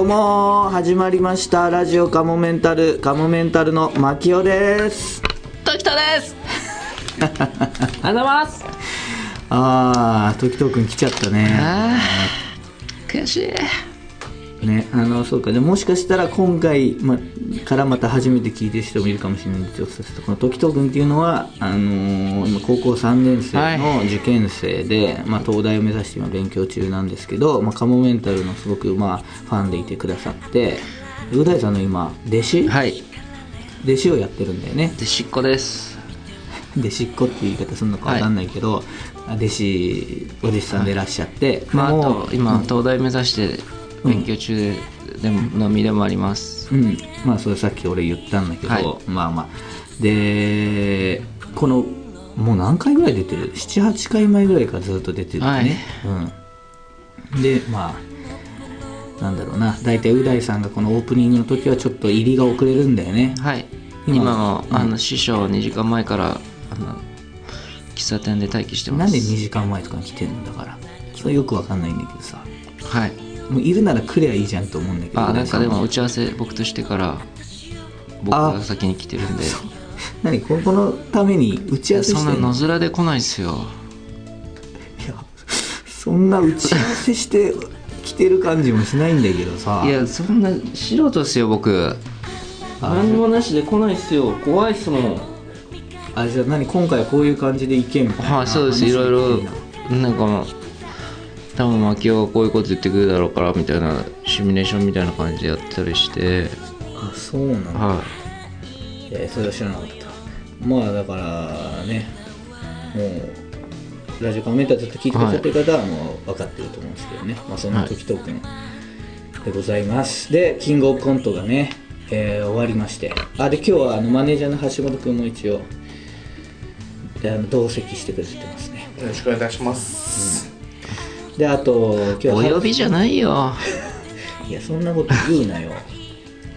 どうも始まりました。ラジオカモメンタルカモメンタルの牧雄です。時田です。ありがとうございます。ああ時藤君来ちゃったね。悔しいねあのそうか。でもしかしたら今回、ま、からまた初めて聞いてる人もいるかもしれないんでちょっとさせてこの時藤君っていうのはあのー今高校3年生の受験生で、まあ、東大を目指して今勉強中なんですけど、まあ、カモメンタルのすごく、まあ、ファンでいてくださってう大さんの今弟子、はい。弟子をやってるんだよね。でしっこです。弟子っ子っていう言い方するのか分かんないけど、弟子お弟子さんでいらっしゃって、まああと今東大目指して勉強中でもの身でもあります。うん、まあそれさっき俺言ったんだけど、はい。まあまあ。でこのもう何回ぐらい出てる？78回前ぐらいからずっと出てるよね、うん、でまあなんだろうな。大体う大さんがこのオープニングの時はちょっと入りが遅れるんだよね。はい。今今もあの師匠2時間前からあの喫茶店で待機してます。なんで2時間前とかに来てんの？だから。それよくわかんないんだけどさ。はいもういるなら来りゃいいじゃんと思うんだけどあなんかでもう。打ち合わせ僕としてから僕が先に来てるんで。何ここのために打ち合わせそんなしてんの野面で来ないっすよ。いやそんな打ち合わせして来てる感じもしないんだけどさ。いやそんな素人っすよ僕。何もなしで来ないっすよ。怖いっすもん。あじゃあ何今回はこういう感じで意見みたいなはいそうです。いろいろなんか多分牧雄がこういうこと言ってくるだろうからみたいなシミュレーションみたいな感じでやったりして。あそうなんだ、、はい。やそれは知らなかった。まあだからねもうラジオカメンターずっと聞いてくださってる方はもう分かってると思うんですけどね、まあそんな時トークンでございます、でキングオブコントがね、えー終わりまして。あで今日はあのマネージャーの橋本君も一応であの同席してくれてますね。よろしくお願いします。であと今日はお呼びじゃないよ。いやそんなこと言うなよ。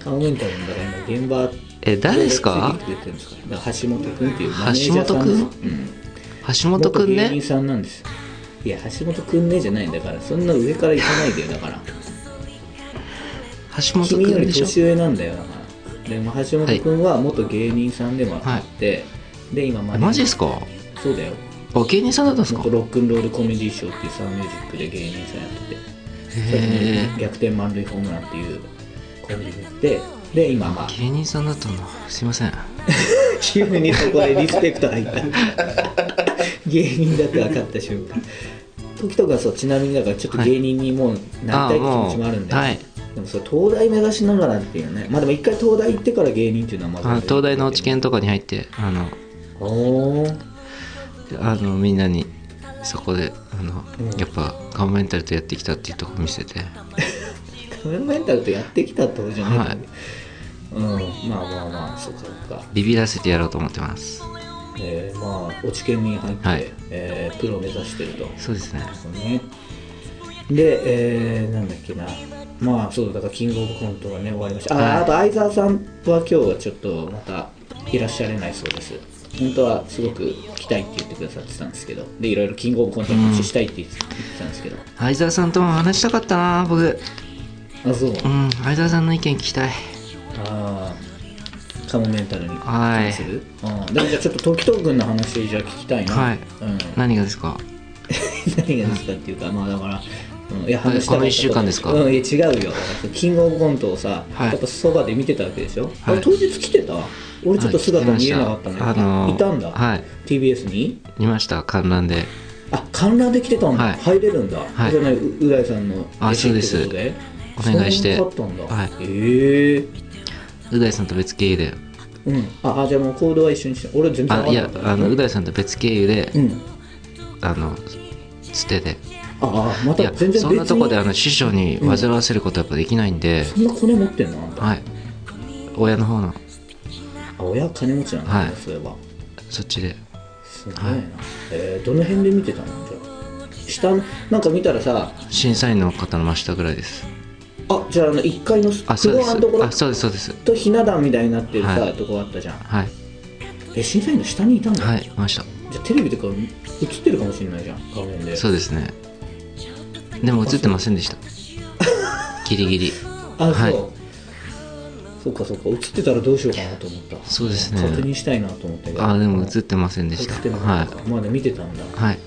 カモメンタルのだから今現場え誰ですか？てきてんですかから橋本君っていうマネージャーさん橋本君？うん。橋本くん元芸人ねさんなんですいや橋本くんねじゃないんだからそんな上から行かないでよだから。橋本君より年上なんだよだから。でも橋本くんは元芸人さんでもあって、で今マネージャー。マジですか？そうだよあ芸人さんだったんですか？元ロックンロールコメディーショーっていうサンミュージックで芸人さんやってて。そ逆転満塁ホームランっていうコンビに行ってで今まあ。え芸人さんだったんだすいません。急にそこでリスペクト入った。芸人だって分かった瞬間。時とかそうちなみにだからちょっと芸人にもうなりたいって気持ちもあるんだよ、はい。でもそれ東大目指しながらっていうねまあでも一回東大行ってから芸人っていうのはまずあの東大の知見とかに入ってあのおーあのみんなにそこであの、うんやっぱカモメンタルとやってきたっていうとこ見せて。カメラメンタルとやってきたってことじゃない、はい。うんまあまあまあそうかそうか。ビビらせてやろうと思ってます。えー、まあ落ち研に入って、はい。えープロを目指してると。そうですね。そうね。で、えー、なんだっけな。まあそうだからキングオブコントがね終わりました。あ,、はい。あと相沢さんは今日はちょっとまたいらっしゃれないそうです本当はすごく来たいって言ってくださってたんですけどでいろいろキングオブコントの話したいって言ってたんですけど、相沢さんとも話したかったな僕。あそう、うん相沢さんの意見聞きたい。ああカモメンタルにはい関する、ああでもじゃあちょっと時藤君の話じゃあ聞きたいな、はい。うん、何がですか？何がですかっていうかまあだから、うん、いや話したこの一週間ですか？うんいや違うよ。キングオブコントをさ、はいやっぱそばで見てたわけでしょ、あはい。れ当日来てた？俺ちょっと姿見えなかったんだけど、あのーいたんだ、はい。TBS に？いました。観覧で。あ観覧で来てたんだ、はい。入れるんだ、はい。じゃないううらいさんのあそうです。お願いして。そったんだ、はい。ええ。う大さんと別経由で。うん。ああじゃあもう行動は一緒にして俺全然あいや分かんなかった。あのう大さんと別経由で、うん。あのつてでああまた全然そんなとこであの師匠に煩わせることはやっぱできないんで、そんなコネ持ってんの？あんた、はい。親の方の。あ親金持ちなんだね、はい。そういえばそっちで。すごいな、えーどの辺で見てたの？じゃあ。下なんか見たらさ。審査員の方の真下ぐらいです。あじゃああの1階のあそうです。フロアのところあそうですそうです。とひな壇みたいになってるさ、はい。とこあったじゃん。はい。え審査員の下にいたんだ、はいいましたじゃあテレビとか映ってるかもしれないじゃん画面で。そうですねでも映ってませんでした。ギリギリ。あそう、はい。そうかそうか。映ってたらどうしようかなと思った。そうですね。確認したいなと思ったけどあでも映ってませんで映した。はったかまだ見てたんだ。いはい。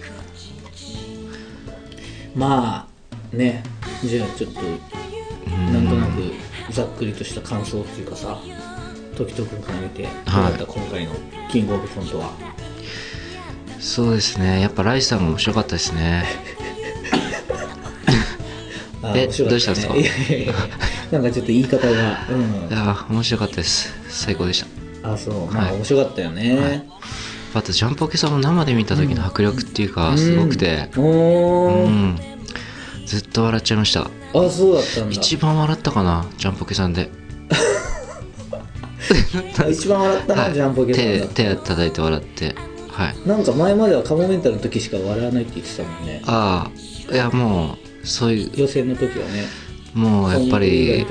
まあね。じゃあちょっとなんとなくざっくりとした感想っていうかさ時とくんから見てどうだった？今回のキングオブコントは。そうですね。やっぱライスさんが面白かったですねえどうしたんですか？いやいやなんかちょっと言い方がうん。いや面白かったです。最高でした。あそう。まあはい面白かったよね、はい。あとジャンポケさんを生で見た時の迫力っていうか、すごくて。うんおー。うん。ずっと笑っちゃいました。あそうだったんだ。一番笑ったかな？ジャンポケさんで。あ一番笑ったな、はい。ジャンポケさん手だ手叩いて笑って。はい。なんか前まではカモメンタルの時しか笑わないって言ってたもんね。ああいやもうそういう。予選の時はねもうやっぱり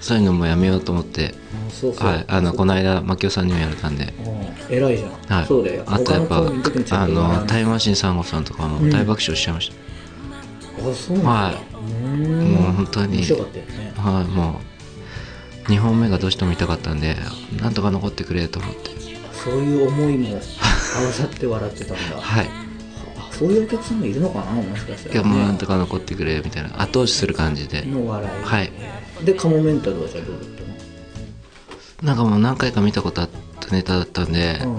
そういうのもやめようと思って。はい。あのこの間牧雄さんにもやれたんで。うん。偉いじゃん、はい。そうだよ。あとやっぱあのタイムマシーン3号さんとかも大爆笑しちゃいましあそうなんだ、もう本当に。面白かったよね。たはい。もう2本目がどうしても見たかったんでなんとか残ってくれと思って。そういう思いも合わさって笑ってたんだ。はい。あそういうお客さんもいるのかなもしかしたいやら、ね、もうなんとか残ってくれみたいな。後押しする感じで。の笑い。はい。でカモメンタルはじゃあどうだったなんかもう何回か見たことあったネタだったんで、の、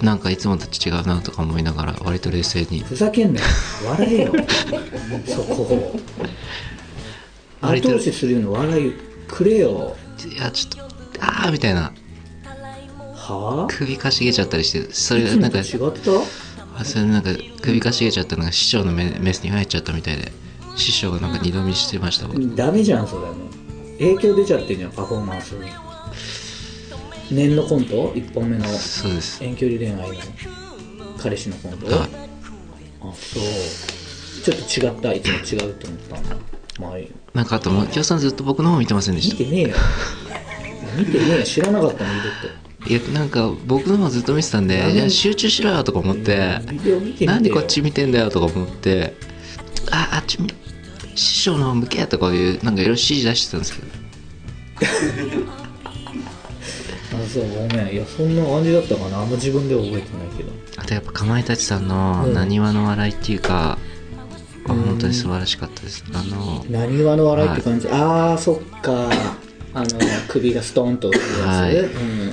うん、なんかいつもと違うなとか思いながら割と冷静に。ふざけんなよ。笑えよ。そこを。後押しするような笑いくれよ。いやちょっとああみたいな。はあ？首かしげちゃったりしてそれがなんかと違った？あそれなんか首かしげちゃったのが師匠のメメスに入っちゃったみたいで師匠がなんか二度見してました僕。ダメじゃんそれも。う影響出ちゃってんじゃんパフォーマンスに。念のコント？1本目のそうです。遠距離恋愛の？彼氏のコント？はい。あそう。ちょっと違った？いつも違うと思った。んだまあいいよなんかあと牧雄さんずっと僕の方見てませんでした？見てねえよ。見てねえよ。知らなかったの二いやなんか僕の方ずっと見てたんでいや集中しろよとか思ってなんでこっち見てんだよとか思ってああっち見師匠の方向けとかいうなんかいろいろ指示出してたんですけど。あそうごめん。いやそんな感じだったかな。あんま自分では覚えてないけど。あとやっぱかまいたちさんのうん。なにわの笑いっていうか、あうん本当に素晴らしかったです。あの何話の笑いって感じ、ああそっか。あの首がストンと浮くやつ、はい。うん、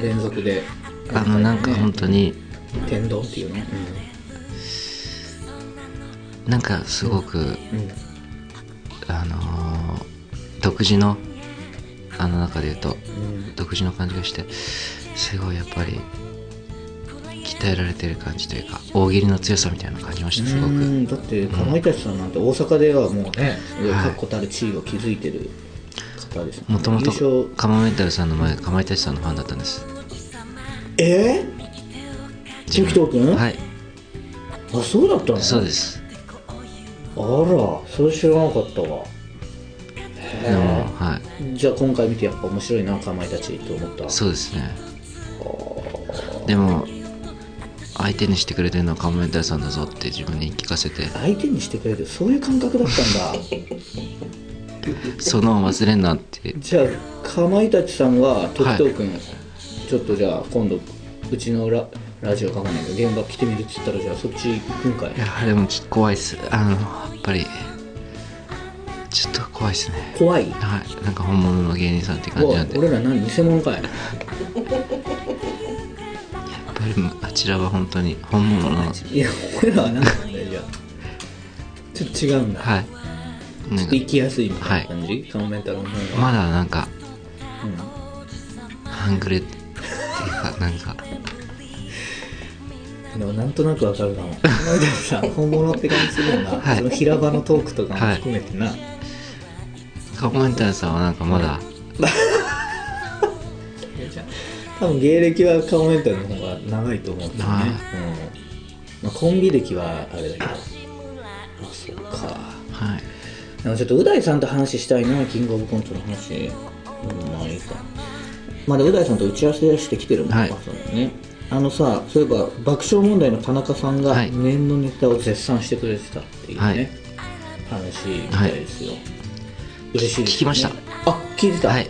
連続で。あのなんか本当に。天丼っていうのなんかすごくうん、うんあのー独自のあの中で言うとうん。独自の感じがしてすごいやっぱり鍛えられてる感じというか大喜利の強さみたいなの感じましたすごうくん。だってかまいたちさんなんて大阪ではもうねはい。確固たる地位を築いてる方ですもともとカモメンタルさんの前かまいたちさんのファンだったんです。え自分。時藤君はい。ー、あそうだったの？そうです。あらそれ知らなかったわ。でもはい。じゃあ今回見てやっぱ面白いなかまいたちと思った。そうですね。でも相手にしてくれてるのはカモメンタルさんだぞって自分に聞かせて。相手にしてくれるそういう感覚だったんだ その忘れんなって。じゃあかまいたちさんは時藤君、ちょっとじゃあ今度うちのララジオかまないけど現場来てみるって言ったらじゃあそっち行くんかい？いやでもちょっと怖いっす。あのやっぱりちょっと怖いっすね。怖い？はい。なんか本物の芸人さんって感じなんで。やっ俺ら何偽物かい？ぱりあちらは本当に本物の。はいや俺らは何なんだよじゃあちょっと違うんだ、い。なんかちょっと行きやすいみたいな感じ、カモメンタルの方が、まだなんかうん半グレっていうかなんかでもなんとなくわかるかも。さ、本物って感じするんだ。はいその平場のトークとかも含めてな。カモメンタルさんはなんかまだ多分芸歴はカモメンタルの方が長いと思うんだよね。はいうんまあ、コンビ歴はあれだけど。あ、そっか。はいでもちょっとう大さんと話したいな、キングオブコントの話。うん、まあいいか。まだう大さんと打ち合わせしてきてるもんはい。そうだね。あのさ、そういえば爆笑問題の田中さんがはい。念のネタを絶賛してくれてたっていうね、はい。話みたいですよ。嬉しいです、ね、聞きました。あ聞いてた、はい。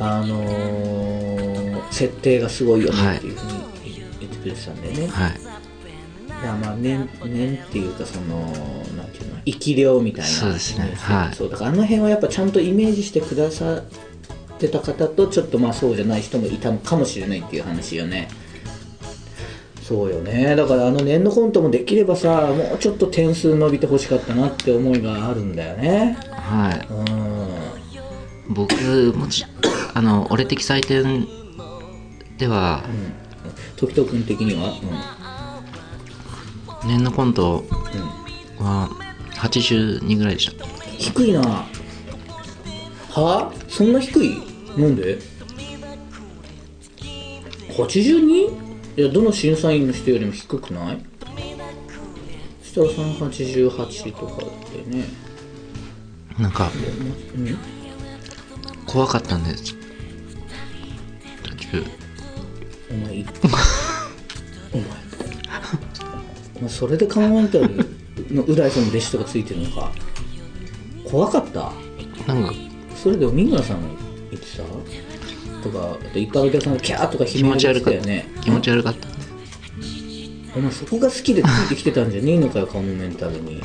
あのー設定がすごいよねっていうふうに言ってくれてたんでね、はいだまあ年年っていうかそのなんていうの生き量みたいな。そうですね。はい。そうだからあの辺はやっぱちゃんとイメージしてくださってた方とちょっとまあそうじゃない人もいたのかもしれないっていう話よね。そうよね。だからあの年のコントもできればさもうちょっと点数伸びてほしかったなって思いがあるんだよね。はい。うん。僕もちあの俺的採点では時藤君的には？年のコントは82ぐらいでした。低いな。は？そんな低い？なんで？82? いやどの審査員の人よりも低くない？設楽さん88とかってね。なんかうん。怖かったんで。す途中お前。い お前お前それでカモメンタルのう大さんの弟子とかついてるのか。怖かった。なんか。それでも三村さんが言ってた？とかあと一般のお客さんがキャーとか気悲鳴持ち悪かった。よね。気持ち悪かった。お前そこが好きでついてきてたんじゃねえのかよカモメンタルに。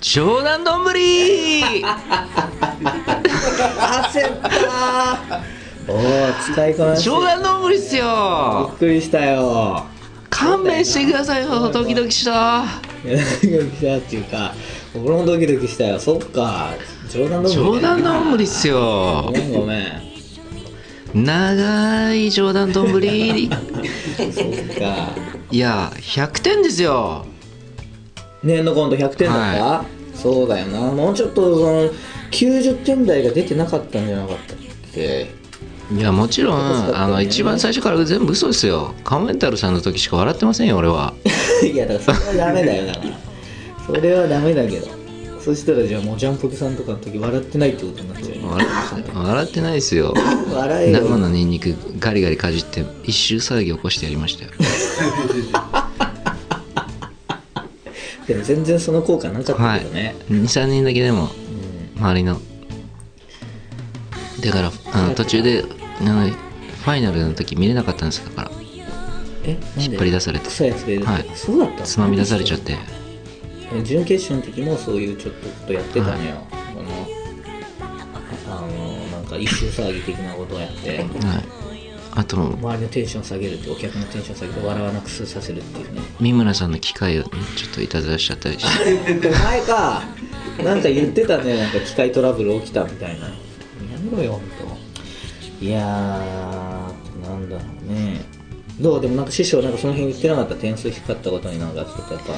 冗談どんぶり焦ったおお使いこなし。冗談どんぶりっすびよっくりしたよ勘弁してください。よドキドキしたドキドキした。っていうか俺もドキドキしたよ。そっか。冗談どんぶり冗談どんぶりっすごよめんごめん。長い冗談どんぶり。そっか。いや100点ですよ。年のコント100点だった、はそうだよな。もうちょっとその90点台が出てなかったんじゃなかったっけ？いやもちろんあの一番最初から全部嘘ですよ。カモメンタルさんの時しか笑ってませんよ俺は。いやだからそれはダメだよ。だからそれはダメだけど。そしたらじゃあもうジャンポケさんとかの時笑ってないってことになっちゃうよ。笑笑ってないですよ。笑えよ。生のニンニクガリガリかじって一周騒ぎ起こしてやりましたよ。でも全然その効果なかったはいけどね、23人だけでも周りの。だからあの途中であのファイナルの時見れなかったんですだから。え引っ張り出されて。臭いやつがいるって、はい。そうだったの？つまみ出されちゃって。え準決勝の時もそういうちょっとことやってたのよ、このあのなんか一周騒ぎ的なことをやって。はい。あと周りのテンション下げるってお客のテンション下げて笑わなくさせるっていうね。三村さんの機械をちょっといたずらしちゃったりして。前かなんか言ってたね。なんか機械トラブル起きたみたいな。やめろよほんといやーなんだろうね。どう？でもなんか師匠なんかその辺言ってなかった？点数低かったことになんかちょっとやっぱ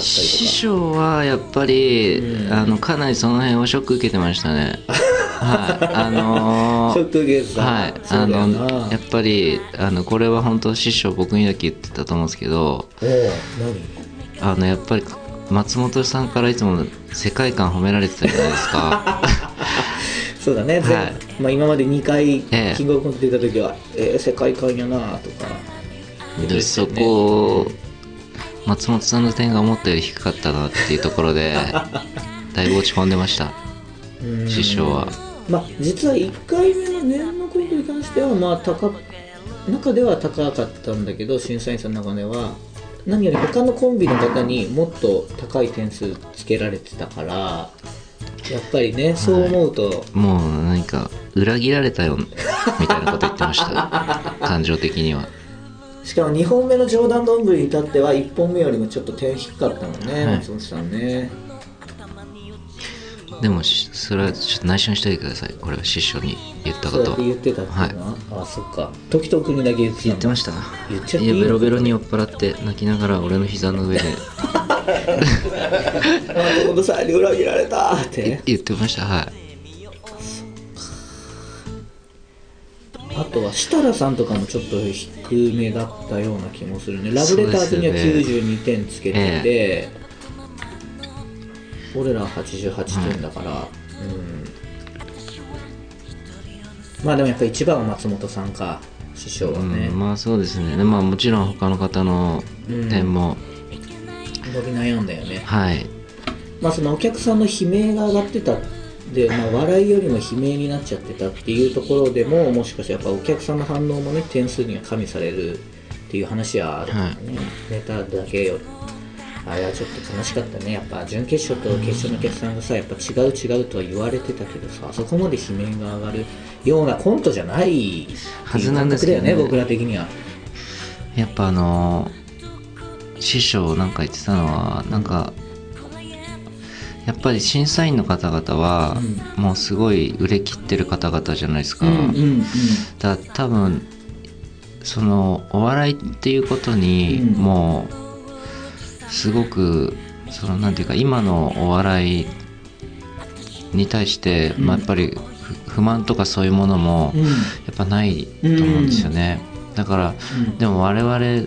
師匠はやっぱり、うん。あのかなりその辺はショック受けてましたね。はい。あのショック受けてた。はい。あのやっぱりあのこれは本当師匠僕にだけ言ってたと思うんですけどあのやっぱり松本さんからいつも世界観褒められてたじゃないですか そうだね、全はい。まあ、今まで2回ええ。キングオブコント出た時は、えー世界観やなとか。言ってでそこ松本さんの点が思ったより低かったなっていうところで だいぶ落ち込んでました。うん。師匠は。まあ実は1回目の年のコントに関してはまあ高中では高かったんだけど審査員さんの中では何より他のコンビの方にもっと高い点数つけられてたからやっぱりねそう思うと、もう何か裏切られたよみたいなこと言ってました。感情的には。しかも2本目の冗談どんぶりに至っては1本目よりもちょっと点低かったもんね、はい。松本さんねでもしそれはちょっと内緒にしといてください。これは師匠に言ったことは。言ってたっていあそっか。時と国だけ言ってたの？言ってました。言っちゃっていいやベロベロに酔っ払って泣きながら俺の膝の上で。松本さんに裏切られたって。ね言ってました。はい。あとは設楽さんとかもちょっと低めだったような気もするね。ラブレターズにはそうですよ92点つけてて、俺らは88点だから、うん。まあでもやっぱ一番は松本さんか師匠はね、うん、まあそうですね。でまあもちろん他の方の点も、伸び悩んだよね。はい。まあ、そのお客さんの悲鳴が上がってたで、まあ、笑いよりも悲鳴になっちゃってたっていうところでももしかしてやっぱお客さんの反応もね点数には加味されるっていう話はあるからね、ネタだけよあれはちょっと悲しかったね。やっぱ準決勝と決勝のお客さんがさやっぱ違う違うとは言われてたけどさあそこまで悲鳴が上がるようなコントじゃないはずなんですけどね。ね僕ら的には。やっぱあの師匠なんか言ってたのはなんかやっぱり審査員の方々はもうすごい売れ切ってる方々じゃないですか、うんうんうん。だから多分そのお笑いっていうことにうん。もうすごくそのなんていうか今のお笑いに対して、まあ、やっぱり不不満とかそういうものもうん。やっぱないと思うんですよね、だから、うん。でも我々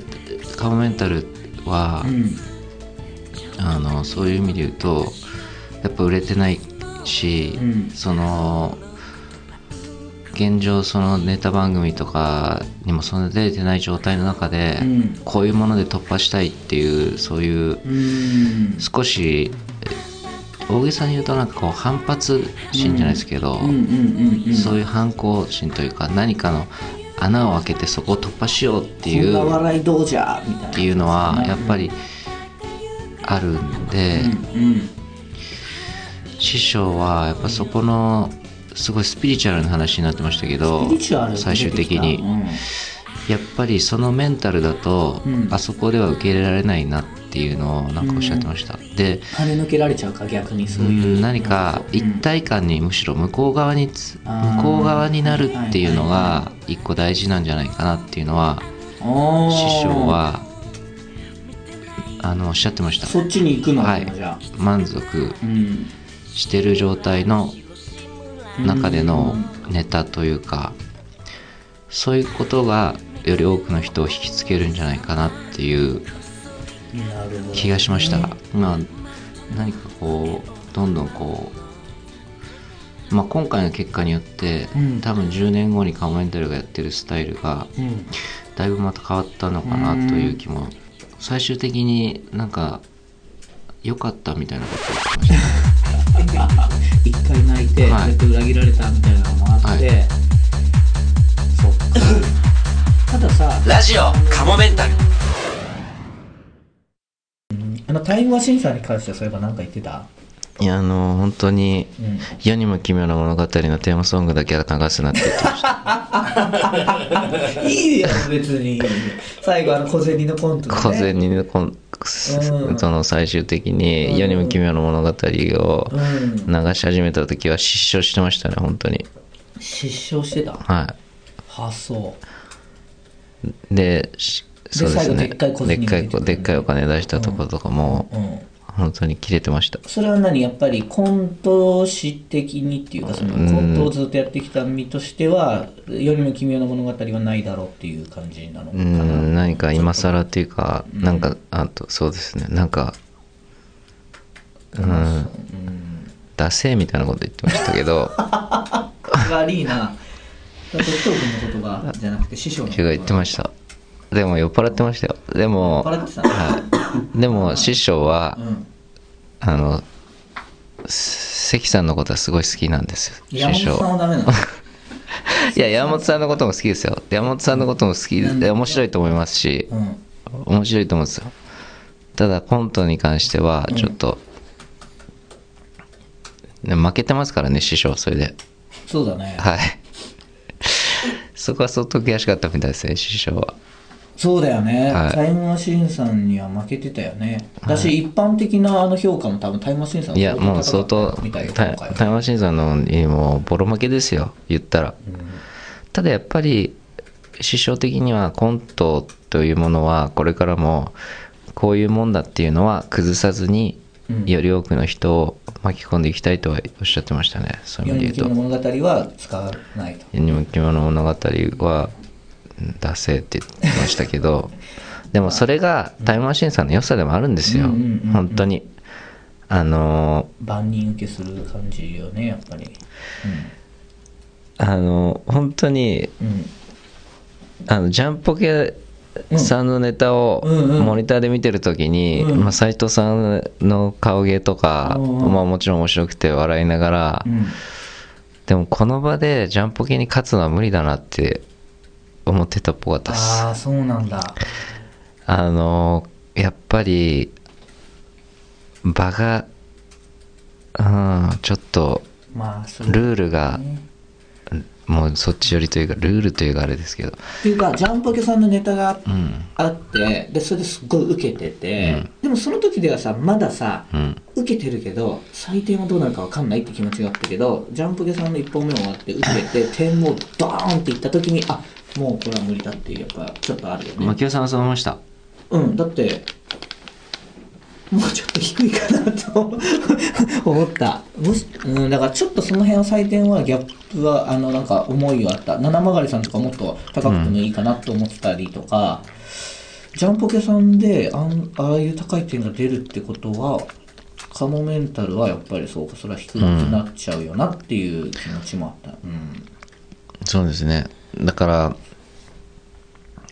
カモメンタルは、うん。あのそういう意味で言うとやっぱ売れてないし、うん。その現状そのネタ番組とかにもそんな出れてない状態の中で、うん。こういうもので突破したいっていうそういううん。少しえ大げさに言うとなんかこう反発心じゃないですけど、そういう反抗心というか何かの穴を開けてそこを突破しようっていう笑いどうじゃみたいな。っていうのはやっぱりあるんで、うんうん。師匠はやっぱそこのすごいスピリチュアルな話になってましたけど最終的に。うん。やっぱりそのメンタルだと、うん。あそこでは受け入れられないなっていうのをなんかおっしゃってました、で跳ね抜けられちゃうか逆にそうういう。ん何か一体感にむしろ向こう側に向こう側になるっていうのはいが一個大事なんじゃないかなっていうのは師匠はあのおっしゃってました。そっちに行くの？はい。じゃあ。満足うん。してる状態の中でのネタというかそういうことがより多くの人を引きつけるんじゃないかなっていう気がしました、まあ何かこうどんどんこう、まあ、今回の結果によって、うん。多分10年後にカモメンタルがやってるスタイルがうん。だいぶまた変わったのかなという気も最終的になんか良かったみたいなことを言ってました 一回泣いて、はい。それで裏切られたみたいなのもあって、はい。そっか。たださラジオカモメンタル。あのタイムマシーンさんに関してはそういえば何か言ってた？いやあの本当にうん。世にも奇妙な物語のテーマソングだけは流すなって言ってました。いいよ別に。最後あの小銭のコントでね。小銭にこんうん。その最終的に世にも奇妙な物語をうん。流し始めた時は失笑してましたね本当に。失笑してた？は発想。いでしそうですね。でっかいお金出したとことかもうん本当にキレてました。それは何？やっぱりコント師的にっていうかそのうん。コントをずっとやってきた身としては世にも奇妙な物語はないだろうっていう感じなのかうなん何か今更っていうかなんかあとそうですね。なんかうん。ダセーみたいなこと言ってましたけど。悪いな。時藤君のことがじゃなくて師匠のこと が言ってました。でも酔っ払ってましたよ。でも酔っ払ってた。のはいでも師匠はうん。あの関さんのことはすごい好きなんですよ山本さん師匠。はダメなの？いや山本さんのことも好きですよ。山本さんのことも好きで面白いと思いますしうん。面白いと思うんですよ。ただコントに関してはちょっと、ね負けてますからね師匠それで。そうだね。はい。そこは相当悔しかったみたいですね師匠はそうだよね、はい。タイムマシーンさんには負けてたよね。だし、一般的なあの評価も多分タイムマシーンさんいやもう相当タイムマシーンさんのにもボロ負けですよ。言ったら、ただやっぱり師匠的にはコントというものはこれからもこういうもんだっていうのは崩さずにうん。より多くの人を巻き込んでいきたいとはおっしゃってましたね。そういう世意味で言うと。物語は使わないと。物語はうんダセーって言ってましたけど でもそれがタイムマシーンさんの良さでもあるんですよ。うんうんうんうん。本当に。あの万人受けする感じよねやっぱり。あの本当にうん。うんあのジャンポケさんのネタをうん。うんモニターで見てる時に、うん。まあ、斉藤さんの顔芸とか、うんうん。まあ、もちろん面白くて笑いながら、うん。でもこの場でジャンポケに勝つのは無理だなって思ってたっぽかったっすああそうなんだ。あのやっぱり場がうんちょっとまあそれルールがねもうそっち寄りというかルールというかあれですけど。っていうかジャンポケさんのネタがうん。あってでそれですっごい受けてて、でもその時ではさまださうん。受けてるけど採点はどうなるか分かんないって気持ちがあったけどジャンポケさんの1本目終わって受けて点をドーンっていった時にあもうこれは無理だっていうやっぱちょっとあるよね。さんはそう思いました。うんだってもうちょっと低いかなと思 った。うん、だからちょっとその辺の採点はギャップはあのなんか思いはあった。七曲さんとかもっと高くてもいいかなと思ってたりとか、ジャンポケさんであんああいう高い点が出るってことはカモメンタルはやっぱりそうかそれは低くなっちゃうよなっていう気持ちもあった。うん。そうですねだから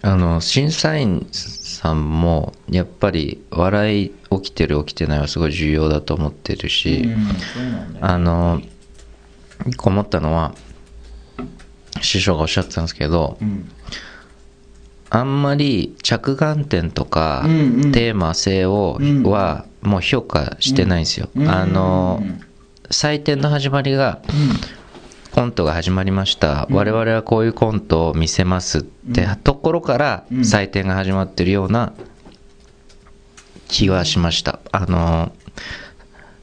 あの審査員さんもやっぱり笑い起きてる起きてないはすごい重要だと思ってるし、あの一個思ったのは師匠がおっしゃってたんですけどうん。あんまり着眼点とか、うんうん。テーマ性を、うん。はもう評価してないんですよ、うん。あのうん。採点の始まりがコントが始まりました、うん。我々はこういうコントを見せますってところからうん。採点が始まってるような気はしました。あの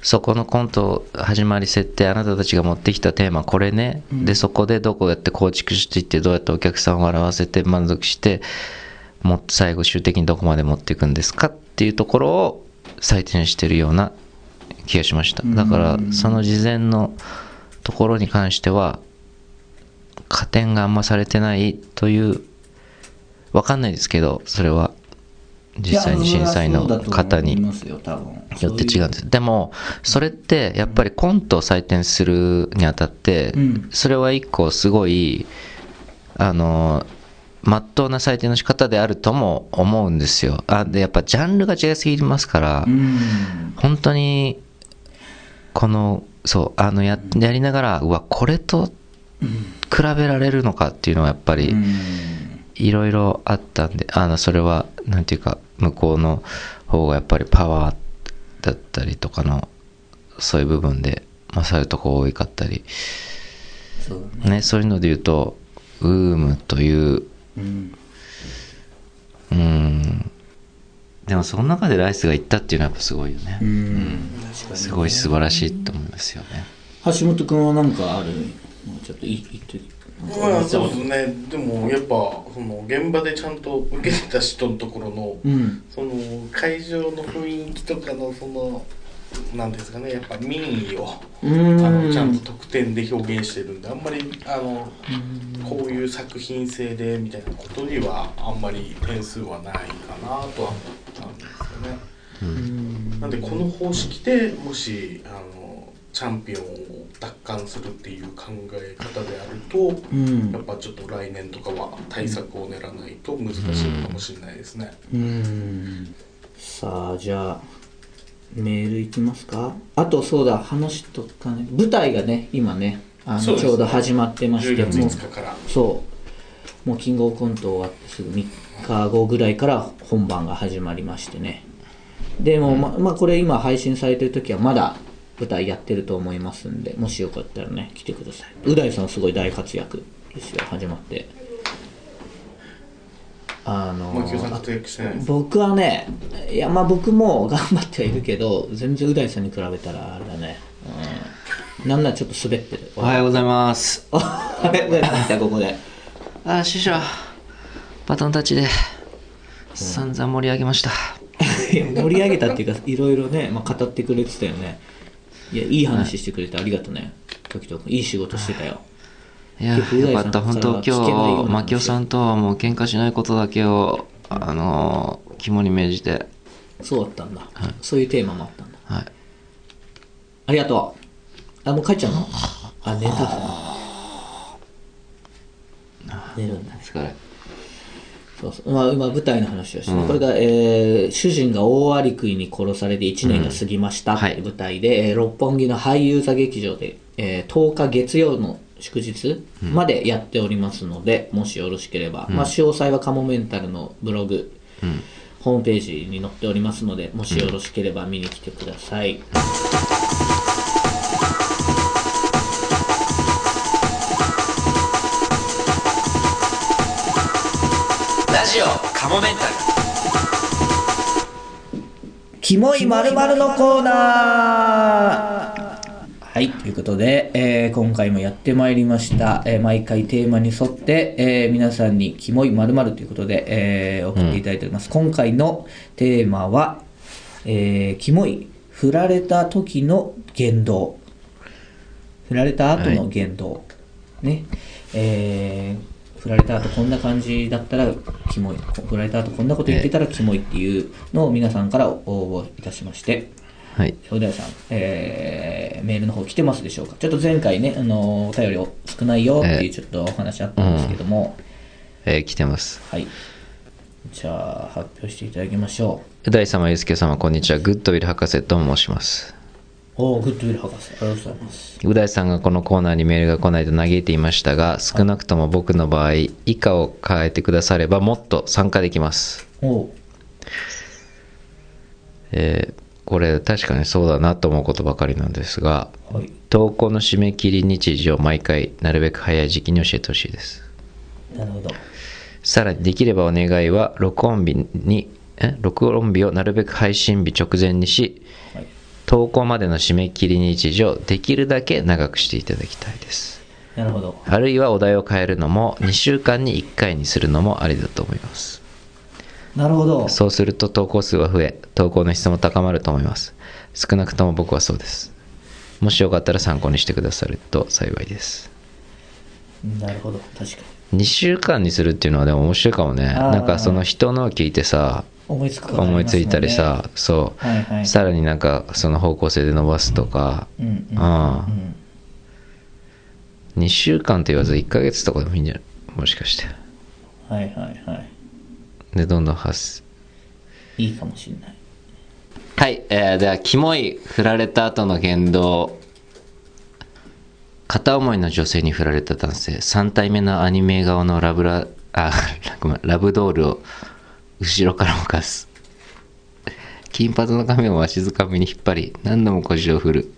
そこのコント始まり設定あなたたちが持ってきたテーマこれね、うん。でそこでどうやって構築していってどうやってお客さんを笑わせて満足してもっと最後終的にどこまで持っていくんですかっていうところを採点してるような気がしました。だからうんその事前のところに関しては加点があんまされてないというわかんないですけどそれは。実際に審査員の方によって違うんです。でもそれってやっぱりコントを採点するにあたってうん。それは一個すごいあのまっとうな採点の仕方であるとも思うんですよ。あでやっぱジャンルが違いすぎますから、うん。本当にこのそうあのややりながらうわこれと比べられるのかっていうのはやっぱりうん。いろいろあったんであのそれはなんていうか向こうの方がやっぱりパワーだったりとかのそういう部分で勝るとこ多かったり。そうだね。ねそういうので言うとウームといううん。うんでもその中でライスが行ったっていうのはやっぱすごいよね、うん。すごい素晴らしいと思いますよね。橋本君は何かある？もうちょっと言い言ってまあそうですね。でもやっぱその現場でちゃんと受けてた人のところのうん。その会場の雰囲気とかのそのなんですかね。やっぱ民意をうあんのちゃんと得点で表現してるんであんまりあのこういう作品性でみたいなことにはあんまり点数はないかなとは思ったんですよね。なんでこの方式でもしあのチャンピオンを奪還するっていう考え方であると、うん。やっぱちょっと来年とかは対策を練らないと難しいのかもしれないですね。うん。さあじゃあメールいきますか？あとそうだ話とかね。舞台がね今ねあのちょうど始まってまし10月てもう5日から。そう。もうキングオブコント終わってすぐ3日後ぐらいから本番が始まりましてね。でも、ままあこれ今配信されてる時はまだ舞台やってると思いますんでもしよかったらね来てください。う大さんすごい大活躍ですよ始まって。あの。僕はねいやまあ僕も頑張ってはいるけど全然う大さんに比べたらあれだね、うん、なんならちょっと滑ってる。おはようございます。あれう大さん来たここで。あ師匠バトンタッチで散々盛り上げました。盛り上げたっていうかいろいろね、まあ、語ってくれてたよね。いやいい話してくれてありがとうね時々いい仕事してたよ。い。やよかった。本当今日牧雄さんとはもう喧嘩しないことだけをあの肝に銘じて。そうだったんだ、そういうテーマもあったんだ。はい。ありがとう。あもう帰っちゃうの？あ。寝た。寝るんだね。疲れそうそう。まあ、今舞台の話をして、これが、えー主人が大アリクイに殺されて1年が過ぎましたっていう舞台で、えー六本木の俳優座劇場で、えー10日月曜の祝日までやっておりますので、もしよろしければ、まあ、詳細はカモメンタルのブログ、ホームページに載っておりますのでもしよろしければ見に来てください、キモいまるのコーナーはい、ということで、えー今回もやってまいりました。えー毎回テーマに沿って、えー皆さんにキモいまるということで、えー送っていただいております。今回のテーマは、えーキモい振られた時の言動。振られた後の言動。ね。えー振られた後こんな感じだったらキモい。振られた後こんなこと言ってたらキモいっていうのを皆さんから応募いたしまして、はい。正代さん、えーメールの方来てますでしょうか？ちょっと前回ね、あのお便り少ないよっていうちょっとお話あったんですけども、えー来てます。はい。じゃあ、発表していただきましょう。大様ゆうすけ様こんにちは。グッドウィル博士と申します。う。おー、グッドウィル博士、ありがとうございます。う大さんがこのコーナーにメールが来ないと嘆いていましたが少なくとも僕の場合以下を変えてくださればもっと参加できますおー、えーこれ確かにそうだなと思うことばかりなんですがはい。投稿の締め切り日時を毎回なるべく早い時期に教えてほしいですなるほど。さらにできればお願いは録音日にえ？録音日をなるべく配信日直前にしはい。投稿までの締め切り日時をできるだけ長くしていただきたいですなるほど。あるいはお題を変えるのも2週間に1回にするのもありだと思いますなるほど。そうすると投稿数は増え投稿の質も高まると思います少なくとも僕はそうですもしよかったら参考にしてくださると幸いですなるほど。確かに。2週間にするっていうのはでも面白いかもねなんかその人のを聞いてさ思いつく思いついたりさ、そう、はいはい。さらになんかその方向性で伸ばすとか、うんうんうん。あ2週間と言わず1ヶ月とかでもいいんじゃない？もしかして。はいはいはい。でどんどん発す。いいかもしれない。はい、えー、ではキモい振られた後の言動。片思いの女性に振られた男性。3体目のアニメ顔のラブラあラブドールを後ろから動かす。金髪の髪をわしづかみに引っ張り何度も腰を振る。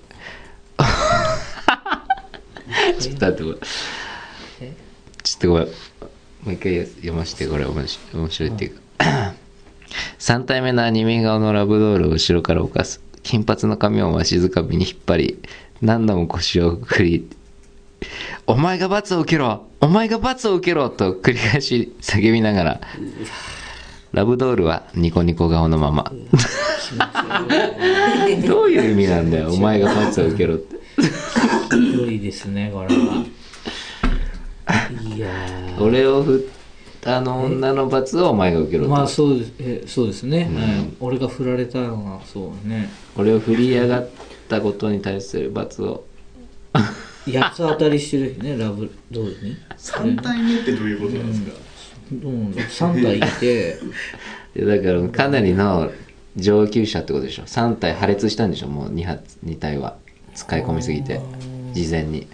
ちょっと待ってこれ。ちょっとごめん。もう一回読ませてこれ面白い面白いっていうか。3体目のアニメ顔のラブドールを後ろから動かす。金髪の髪をわしづかみに引っ張り何度も腰を振り。お前が罰を受けろ。お前が罰を受けろと繰り返し叫びながらラブドールはニコニコ顔のまま。どういう意味なんだよお前が罰を受けろって。ひどいですね、これは。いやー。俺を振ったあの女の罰をお前が受けろと、まあそうです。えそうですね、はい。俺が振られたのはそうね。俺を振りやがったことに対する罰を。八つ当たりしてるねラブドールに。3体目ってどういうことなんですか、どうなんだ3体いて。いやだからかなりの上級者ってことでしょ。3体破裂したんでしょもう 2, 発2体は。使い込みすぎて。事前に。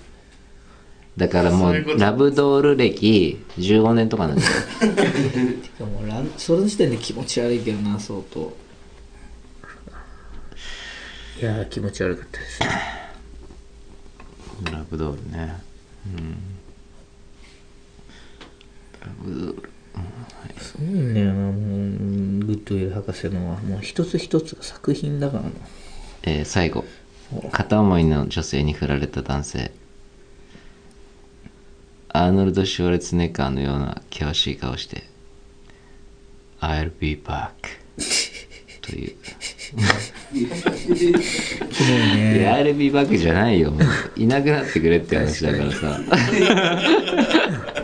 だからもそうラブドール歴15年とかなんですよ。てかもうランその時点で気持ち悪いけどな相当。いやー気持ち悪かったです。ラブドールね。うんすごいんだよなもうグッドウィル博士のはもう一つ一つが作品だからな。えー最後。片思いの女性に振られた男性。アーノルド・シュワルツェネッガーのような険しい顔して「I'll be back 」という。いや I'll be back じゃないよ。もういなくなってくれって話だからさ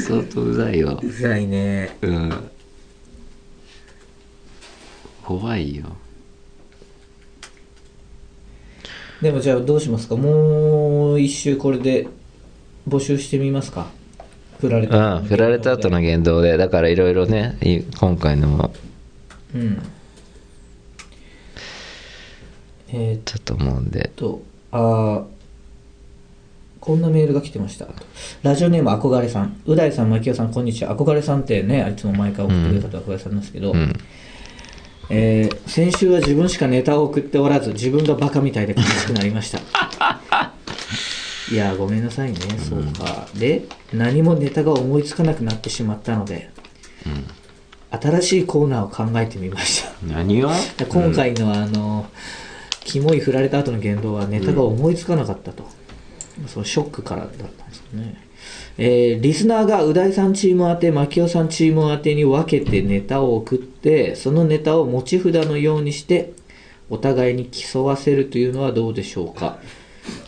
相当うざいよ。うざいね。うん。怖いよ。でもじゃあどうしますか？もう一周これで募集してみますか？振られたうん振られた後の言動で。だからいろいろねい今回のも。うん。えーっちょっと思うんで。とあーこんなメールが来てました。ラジオネーム憧れさん。う大さん牧雄さんこんにちは。憧れさんってねいつも毎回送ってくれる方は憧れさんなんですけど、うん。えー先週は自分しかネタを送っておらず自分がバカみたいで悲しくなりました。いやごめんなさいね、そうか。で何もネタが思いつかなくなってしまったので、新しいコーナーを考えてみました。何をで今回のあの、キモい振られた後の言動はネタが思いつかなかったと、そうショックからだったんですよね、えーリスナーがう大さんチーム宛て牧雄さんチーム宛てに分けてネタを送ってそのネタを持ち札のようにしてお互いに競わせるというのはどうでしょうか。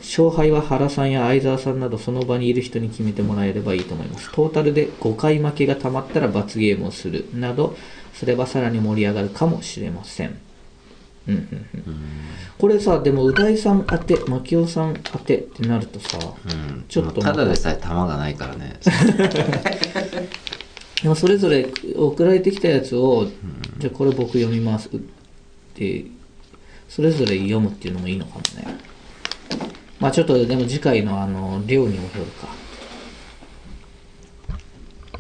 勝敗は原さんや相沢さんなどその場にいる人に決めてもらえればいいと思います。トータルで5回負けがたまったら罰ゲームをするなどすればさらに盛り上がるかもしれません。うんうんうん。これさでもう大さん当て牧雄さん当てってなるとさ、うん。ちょっとただでさえ玉がないからね。でもそれぞれ送られてきたやつを、じゃあこれ僕読みますってそれぞれ読むっていうのもいいのかもね。まあちょっとでも次回のあの量にもよるか。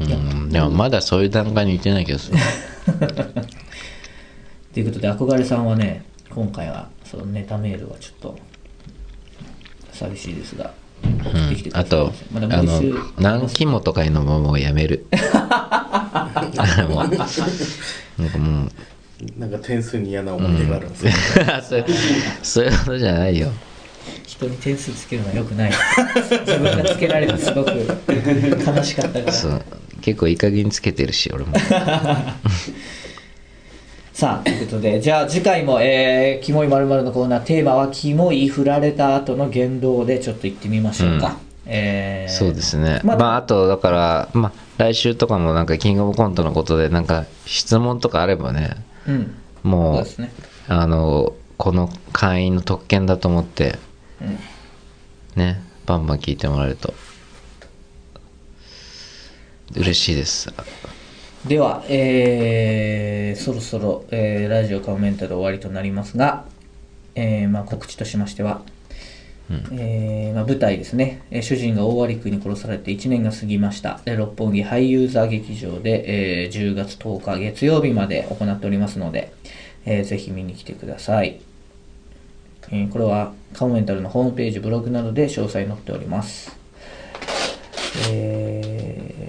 うん。でもまだそういう段階に行ってないけどさ ということで憧れさんはね今回はそのネタメールはちょっと寂しいですが送ってきてくださいあと、まだあの何肝とかいうのももうやめる。もう。なんかもう、なんか点数に嫌な思い出があるんですよ、そういうそういうことじゃないよ。人に点数つけるのはよくない。自分がつけられてすごく悲しかったから。そう。結構いい加減につけてるし、俺も。さあということでじゃあ次回も、えー、キモいまるのコーナーテーマはキモい振られた後の言動でちょっと言ってみましょうか、うん。えーそうですね。まあまあ、あと、だから、まあ、来週とかもなんか、キングオブコントのことで、なんか、質問とかあればね、うん。もうね。あの、この会員の特権だと思って、うん。ね、バンバン聞いてもらえると、嬉しいです。では、えーそろそろ、えーラジオカモメンタル終わりとなりますが、えーまあ、告知としましては、えーまあ、舞台ですね、えー主人が大割君に殺されて1年が過ぎました。で六本木ハイユーザー劇場で、えー10月10日月曜日まで行っておりますので、えーぜひ見に来てください、えーこれはカモメンタルのホームページブログなどで詳細載っております。えー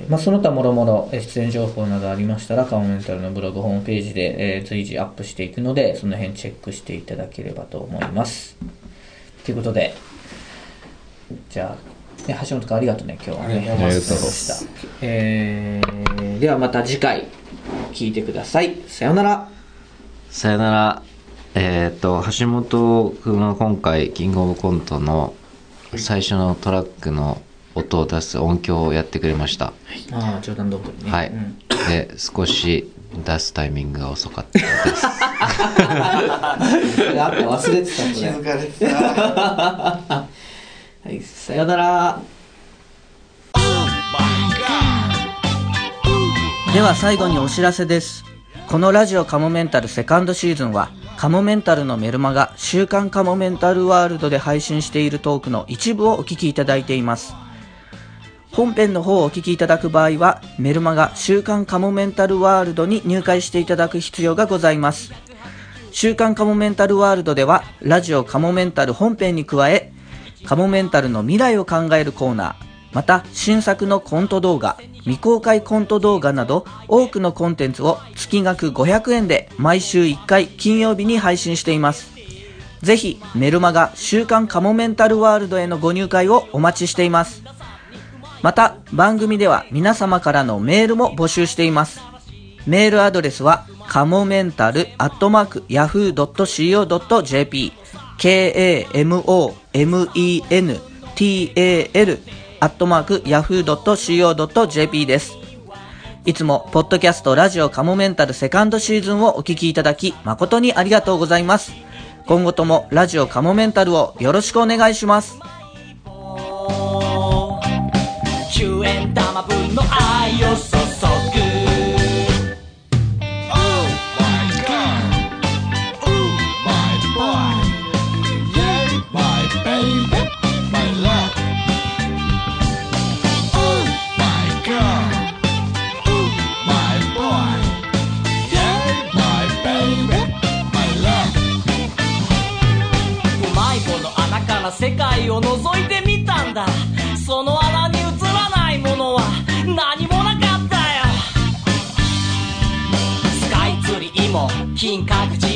まあ、その他もろもろえー出演情報などありましたらカモメンタルのブログホームページで、えー随時アップしていくのでその辺チェックしていただければと思います。ということでじゃあ、ね、橋本君ありがとうね今日はね。ありがとうございました、えーではまた次回聞いてください。さようなら。さよなら。えっ、と、橋本君は今回、キングオブコントの最初のトラックの音を出す音響をやってくれました。ああ冗談どころにね、はい。うん。で、少し出すタイミングが遅かったです。あった忘れてたそれ気づかれてた。はいさようなら。では最後にお知らせです。このラジオカモメンタルセカンドシーズンはカモメンタルのメルマガ週刊カモメンタルワールドで配信しているトークの一部をお聞きいただいています本編の方をお聞きいただく場合はメルマガ週刊カモメンタルワールドに入会していただく必要がございます。週刊カモメンタルワールドではラジオカモメンタル本編に加えカモメンタルの未来を考えるコーナーまた新作のコント動画未公開コント動画など多くのコンテンツを月額500円で毎週1回金曜日に配信しています。ぜひメルマガ週刊カモメンタルワールドへのご入会をお待ちしています。また番組では皆様からのメールも募集しています。メールアドレスはカモメンタルアットマーク yahoo.co.jp k-a-m-o-m-e-n-t-a-l アットマーク yahoo.co.jp です。いつもポッドキャストラジオカモメンタルセカンドシーズンをお聞きいただき誠にありがとうございます。今後ともラジオカモメンタルをよろしくお願いします。分の愛を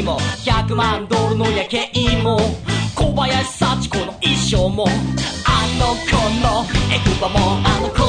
も100万ドルの夜景も小林幸子の衣装もあの子のエクバもあの子